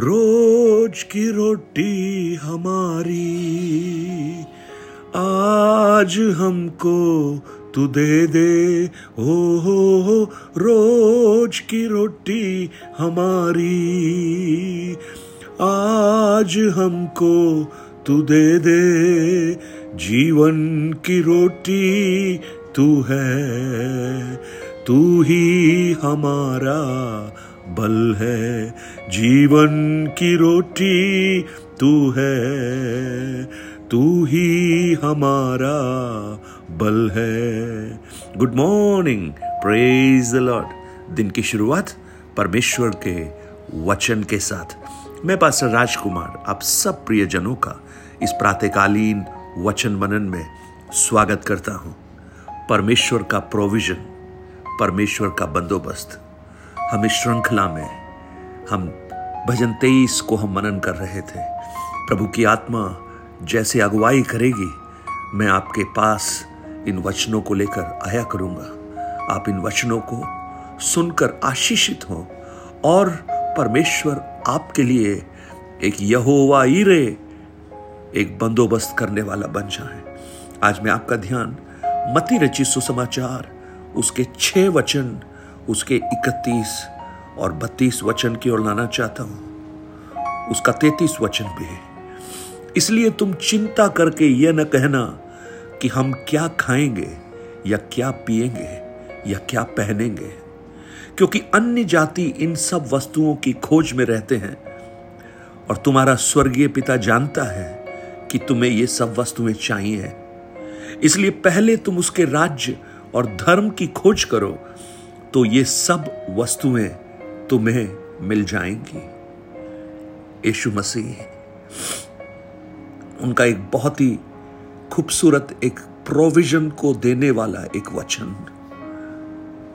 रोज की रोटी हमारी। आज हमको तू दे दे। हो हो हो, रोज की रोटी हमारी। आज हमको तू दे दे। जीवन की रोटी तू है, तू ही हमारा बल है, जीवन की रोटी तू है, तू ही हमारा बल है। Good morning praise the lord दिन की शुरुआत परमेश्वर के वचन के साथ। मैं पास्टर राजकुमार, आप सब प्रियजनों का इस प्रातकालीन वचन मनन में स्वागत करता हूँ। परमेश्वर का प्रोविज़न परमेश्वर का बंदोबस्त हम इस श्रृंखला में, हम भजन तेईस को हम मनन कर रहे थे। प्रभु की आत्मा जैसे अगुवाई करेगी, मैं आपके पास इन वचनों को लेकर आया करूँगा। आप इन वचनों को सुनकर आशीषित हो और परमेश्वर आपके लिए एक यहोवा ईरे, एक बंदोबस्त करने वाला बन जाए। आज मैं आपका ध्यान मती रची सुसमाचार, उसके छह वचन उसके इकतीस और बत्तीस वचन की ओर लाना चाहता हूँ। उसका तैतीस वचन भी है। इसलिए तुम चिंता करके यह न कहना कि हम क्या खाएँगे, या क्या पिएँगे, या क्या पहनेंगे। क्योंकि अन्य जाति इन सब वस्तुओं की खोज में रहते हैं। और तुम्हारा स्वर्गीय पिता जानता है कि तुम्हें ये सब वस्तुएँ चाहिए। इसलिए पहले तुम उसके राज्य और धर्म की खोज करो तो ये सब वस्तुएँ तुम्हें मिल जाएँगी। यीशु मसीह, उनका एक बहुत ही खूबसूरत एक प्रोविज़न को देने वाला एक वचन।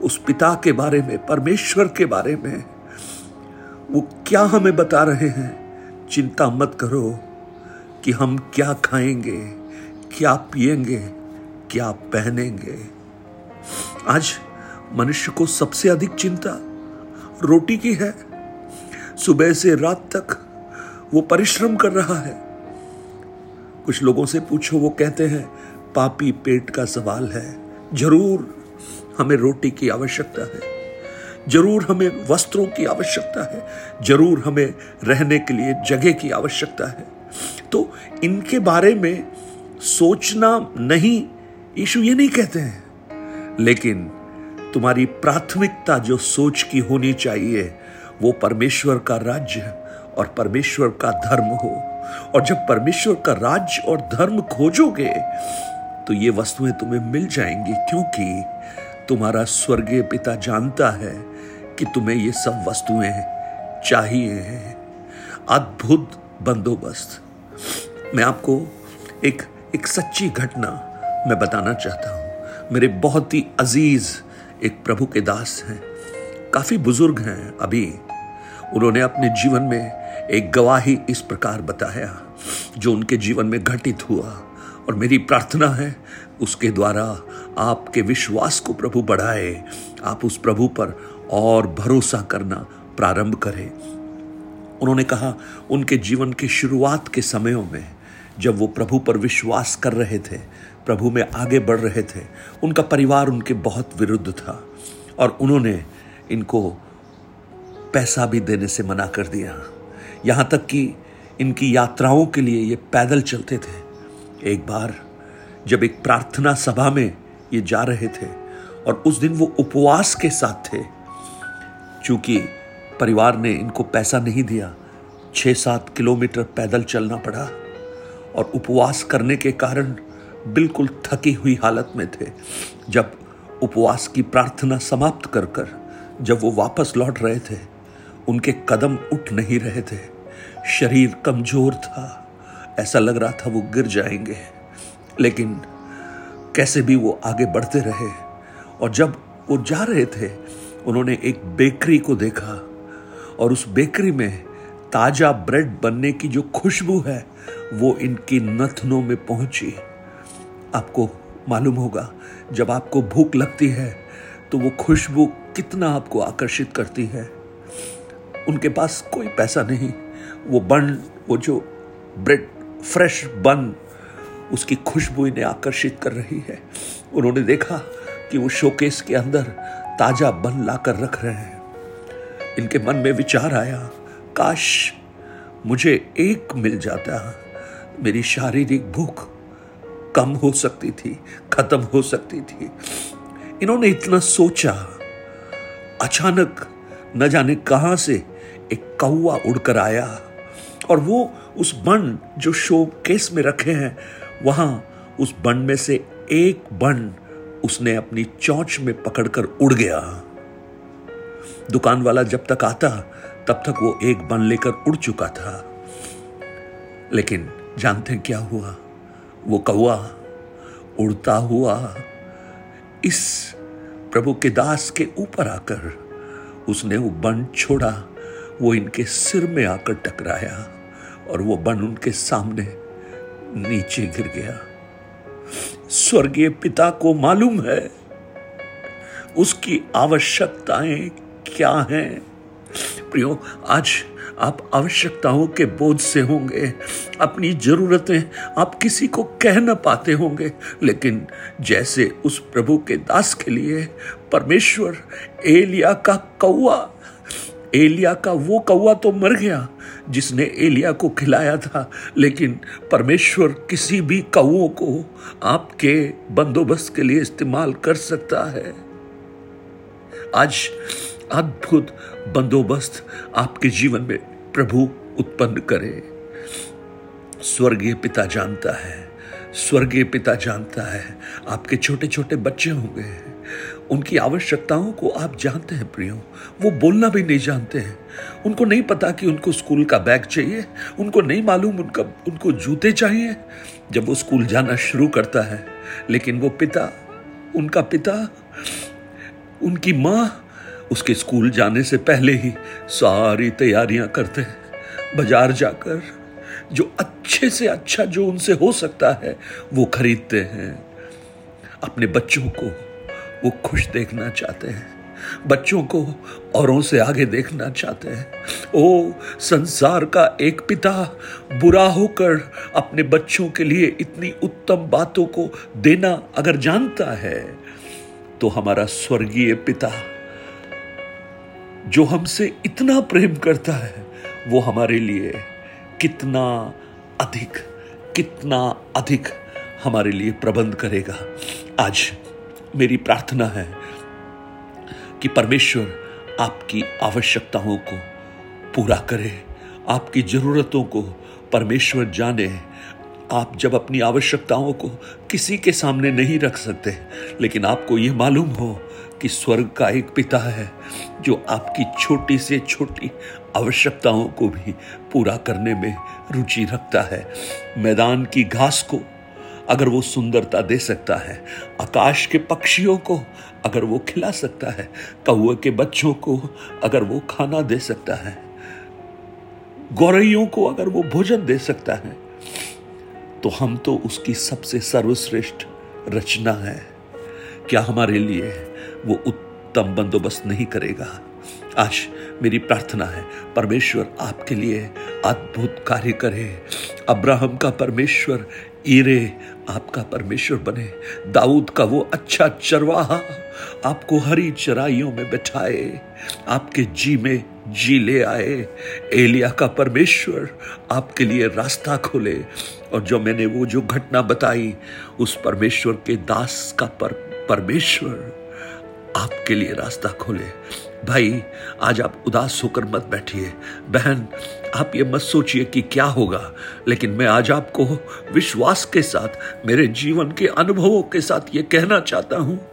उस पिता के बारे में, परमेश्वर के बारे में, वो क्या हमें बता रहे हैं? चिंता मत करो कि हम क्या खाएँगे, क्या पिएँगे, क्या पहनेंगे। आज मनुष्य को सबसे अधिक चिंता रोटी की है। सुबह से रात तक वो परिश्रम कर रहा है। कुछ लोगों से पूछो, वो कहते हैं, पापी पेट का सवाल है। ज़रूर हमें रोटी की आवश्यकता है। ज़रूर हमें वस्त्रों की आवश्यकता है। ज़रूर हमें रहने के लिए जगह की आवश्यकता है। तो इनके बारे में सोचना नहीं, यीशु ये नहीं कहते हैं। लेकिन तुम्हारी प्राथमिकता जो सोच की होनी चाहिए, वो परमेश्वर का राज्य और परमेश्वर का धर्म हो। और जब परमेश्वर का राज्य और धर्म खोजोगे तो ये वस्तुएँ तुम्हें मिल जाएँगी, क्योंकि तुम्हारा स्वर्गीय पिता जानता है कि तुम्हें ये सब वस्तुएँ चाहिए हैं। अद्भुत बंदोबस्त। मैं आपको एक एक सच्ची घटना मैं बताना चाहता हूँ। मेरे बहुत ही अज़ीज़ एक प्रभु के दास हैं। काफ़ी बुज़ुर्ग हैं अभी। उन्होंने अपने जीवन में एक गवाही इस प्रकार बताया, जो उनके जीवन में घटित हुआ। और मेरी प्रार्थना है, उसके द्वारा आपके विश्वास को प्रभु बढ़ाए। आप उस प्रभु पर और भरोसा करना प्रारंभ करें। उन्होंने कहा, उनके जीवन के शुरुआत के समयों में, जब वो प्रभु पर विश्वास कर रहे थे प्रभु में आगे बढ़ रहे थे। उनका परिवार उनके बहुत विरुद्ध था और उन्होंने इनको पैसा भी देने से मना कर दिया। यहाँ तक कि इनकी यात्राओं के लिए ये पैदल चलते थे। एक बार जब एक प्रार्थना सभा में ये जा रहे थे और उस दिन वो उपवास के साथ थे, चूँकि परिवार ने इनको पैसा नहीं दिया छः सात किलोमीटर पैदल चलना पड़ा और उपवास करने के कारण बिल्कुल थकी हुई हालत में थे। जब उपवास की प्रार्थना समाप्त कर कर जब वो वापस लौट रहे थे, उनके कदम उठ नहीं रहे थे। शरीर कमज़ोर था। ऐसा लग रहा था वो गिर जाएँगे। लेकिन कैसे भी वो आगे बढ़ते रहे और जब वो जा रहे थे, उन्होंने एक बेकरी को देखा और उस बेकरी में ताज़ा ब्रेड बनने की जो खुशबू है, वो इनकी नथनों में पहुँची। आपको मालूम होगा, जब आपको भूख लगती है तो वो खुशबू कितना आपको आकर्षित करती है। उनके पास कोई पैसा नहीं, वो बन, वो जो ब्रेड, फ्रेश बन, उसकी खुशबू इन्हें आकर्षित कर रही है। उन्होंने देखा कि वो शोकेस के अंदर ताज़ा बन लाकर रख रहे हैं। इनके मन में विचार आया, काश मुझे एक मिल जाता, मेरी शारीरिक भूख कम हो सकती थी, खत्म हो सकती थी। इन्होंने इतना सोचा, अचानक न जाने कहाँ से एक कौआ उड़कर आया और वो उस बन जो शो केस में रखे हैं, वहाँ उस बन में से एक बन उसने अपनी चौंच में पकड़कर उड़ गया। दुकान वाला जब तक आता, तब तक वो एक बन लेकर उड़ चुका था। लेकिन जानते हैं क्या हुआ? वो कौआ उड़ता हुआ इस प्रभु के दास के ऊपर आकर उसने वो बन छोड़ा। वो इनके सिर में आकर टकराया और वो बन उनके सामने नीचे गिर गया। स्वर्गीय पिता को मालूम है उसकी आवश्यकताएँ क्या हैं। प्रियो, आज आप आवश्यकताओं के बोझ से होंगे। अपनी जरूरतें आप किसी को कह न पाते होंगे। लेकिन जैसे उस प्रभु के दास के लिए परमेश्वर एलिया का कौआ एलिया का वो कौआ तो मर गया जिसने एलिया को खिलाया था। लेकिन परमेश्वर किसी भी कौओं को आपके बंदोबस्त के लिए इस्तेमाल कर सकता है। आज अद्भुत बंदोबस्त आपके जीवन में प्रभु उत्पन्न करे। स्वर्गीय पिता जानता है, स्वर्गीय पिता जानता है, आपके छोटे छोटे बच्चे होंगे। उनकी आवश्यकताओं को आप जानते हैं, प्रियो। वो बोलना भी नहीं जानते हैं। उनको नहीं पता कि उनको स्कूल का बैग चाहिए, उनको नहीं मालूम उनका, उनको जूते चाहिए। जब वो स्कूल जाना शुरू करता है, लेकिन वो पिता, उनका पिता, उनकी माँ उसके स्कूल जाने से पहले ही सारी तैयारियाँ करते हैं। बाज़ार जाकर जो अच्छे से अच्छा जो उनसे हो सकता है, वो खरीदते हैं। अपने बच्चों को वो खुश देखना चाहते हैं। बच्चों को औरों से आगे देखना चाहते हैं। ओ, संसार का एक पिता, बुरा होकर अपने बच्चों के लिए इतनी उत्तम बातों को देना अगर जानता है तो हमारा स्वर्गीय पिता जो हमसे इतना प्रेम करता है, वो हमारे लिए कितना अधिक कितना अधिक हमारे लिए प्रबंध करेगा। आज मेरी प्रार्थना है कि परमेश्वर आपकी आवश्यकताओं को पूरा करे, आपकी जरूरतों को परमेश्वर जाने। आप जब अपनी आवश्यकताओं को किसी के सामने नहीं रख सकते, लेकिन आपको यह मालूम हो कि स्वर्ग का एक पिता है, जो आपकी छोटी से छोटी आवश्यकताओं को भी पूरा करने में रुचि रखता है। मैदान की घास को अगर वो सुंदरता दे सकता है, आकाश के पक्षियों को अगर वो खिला सकता है कौए के बच्चों को अगर वो खाना दे सकता है, गौरैयों को अगर वो भोजन दे सकता है तो हम तो उसकी सबसे सर्वश्रेष्ठ रचना है। क्या हमारे लिए वो उत्तम बंदोबस्त नहीं करेगा। आज मेरी प्रार्थना है, परमेश्वर आपके लिए अद्भुत कार्य करे। अब्राहम का परमेश्वर, ईरे आपका परमेश्वर बने। दाऊद का वो अच्छा चरवाहा आपको हरी चराइयों में बैठाए। आपके जी में जी ले आए। एलिया का परमेश्वर आपके लिए रास्ता खोले। और जो मैंने वो जो घटना बताई, उस परमेश्वर के दास का पर, परमेश्वर आपके लिए रास्ता खोले। भाई, आज आप उदास होकर मत बैठिए। बहन, आप ये मत सोचिए कि क्या होगा, लेकिन मैं आज आपको विश्वास के साथ, मेरे जीवन के अनुभवों के साथ ये कहना चाहता हूँ।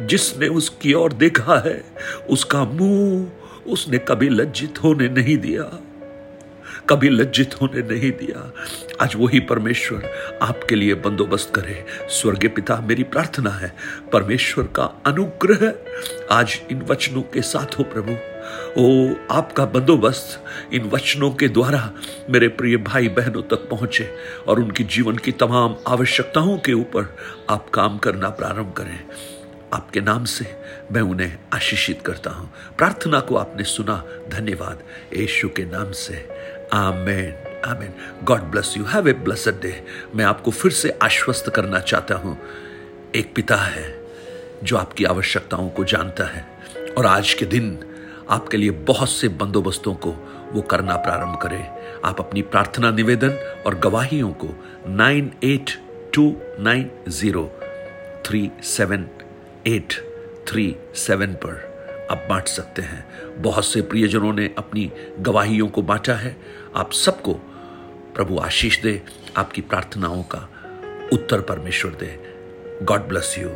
जिसने उसकी ओर देखा है, उसका मुँह उसने कभी लज्जित होने नहीं दिया। कभी लज्जित होने नहीं दिया। आज वही परमेश्वर आपके लिए बंदोबस्त करे। स्वर्गीय पिता, मेरी प्रार्थना है, परमेश्वर का अनुग्रह आज इन वचनों के साथ हो, प्रभु। ओ, आपका बंदोबस्त इन वचनों के द्वारा मेरे प्रिय भाई बहनों तक पहुँचे और उनकी जीवन की तमाम आवश्यकताओं के ऊपर आप काम करना प्रारंभ करें। आपके नाम से मैं उन्हें आशीषित करता हूँ। प्रार्थना को आपने सुना। धन्यवाद। यीशु के नाम से। Amen amen God bless you have a blessed day मैं आपको फिर से आश्वस्त करना चाहता हूँ। एक पिता है जो आपकी आवश्यकताओं को जानता है और आज के दिन आपके लिए बहुत से बंदोबस्तों को वो करना प्रारंभ करे। आप अपनी प्रार्थना निवेदन और गवाहियों को nine eight two nine zero three seven eight three seven पर आप बांट सकते हैं। बहुत से प्रियजनों ने अपनी गवाहियों को बांटा है। आप सबको प्रभु आशीष दे आपकी प्रार्थनाओं का उत्तर परमेश्वर दे। God bless you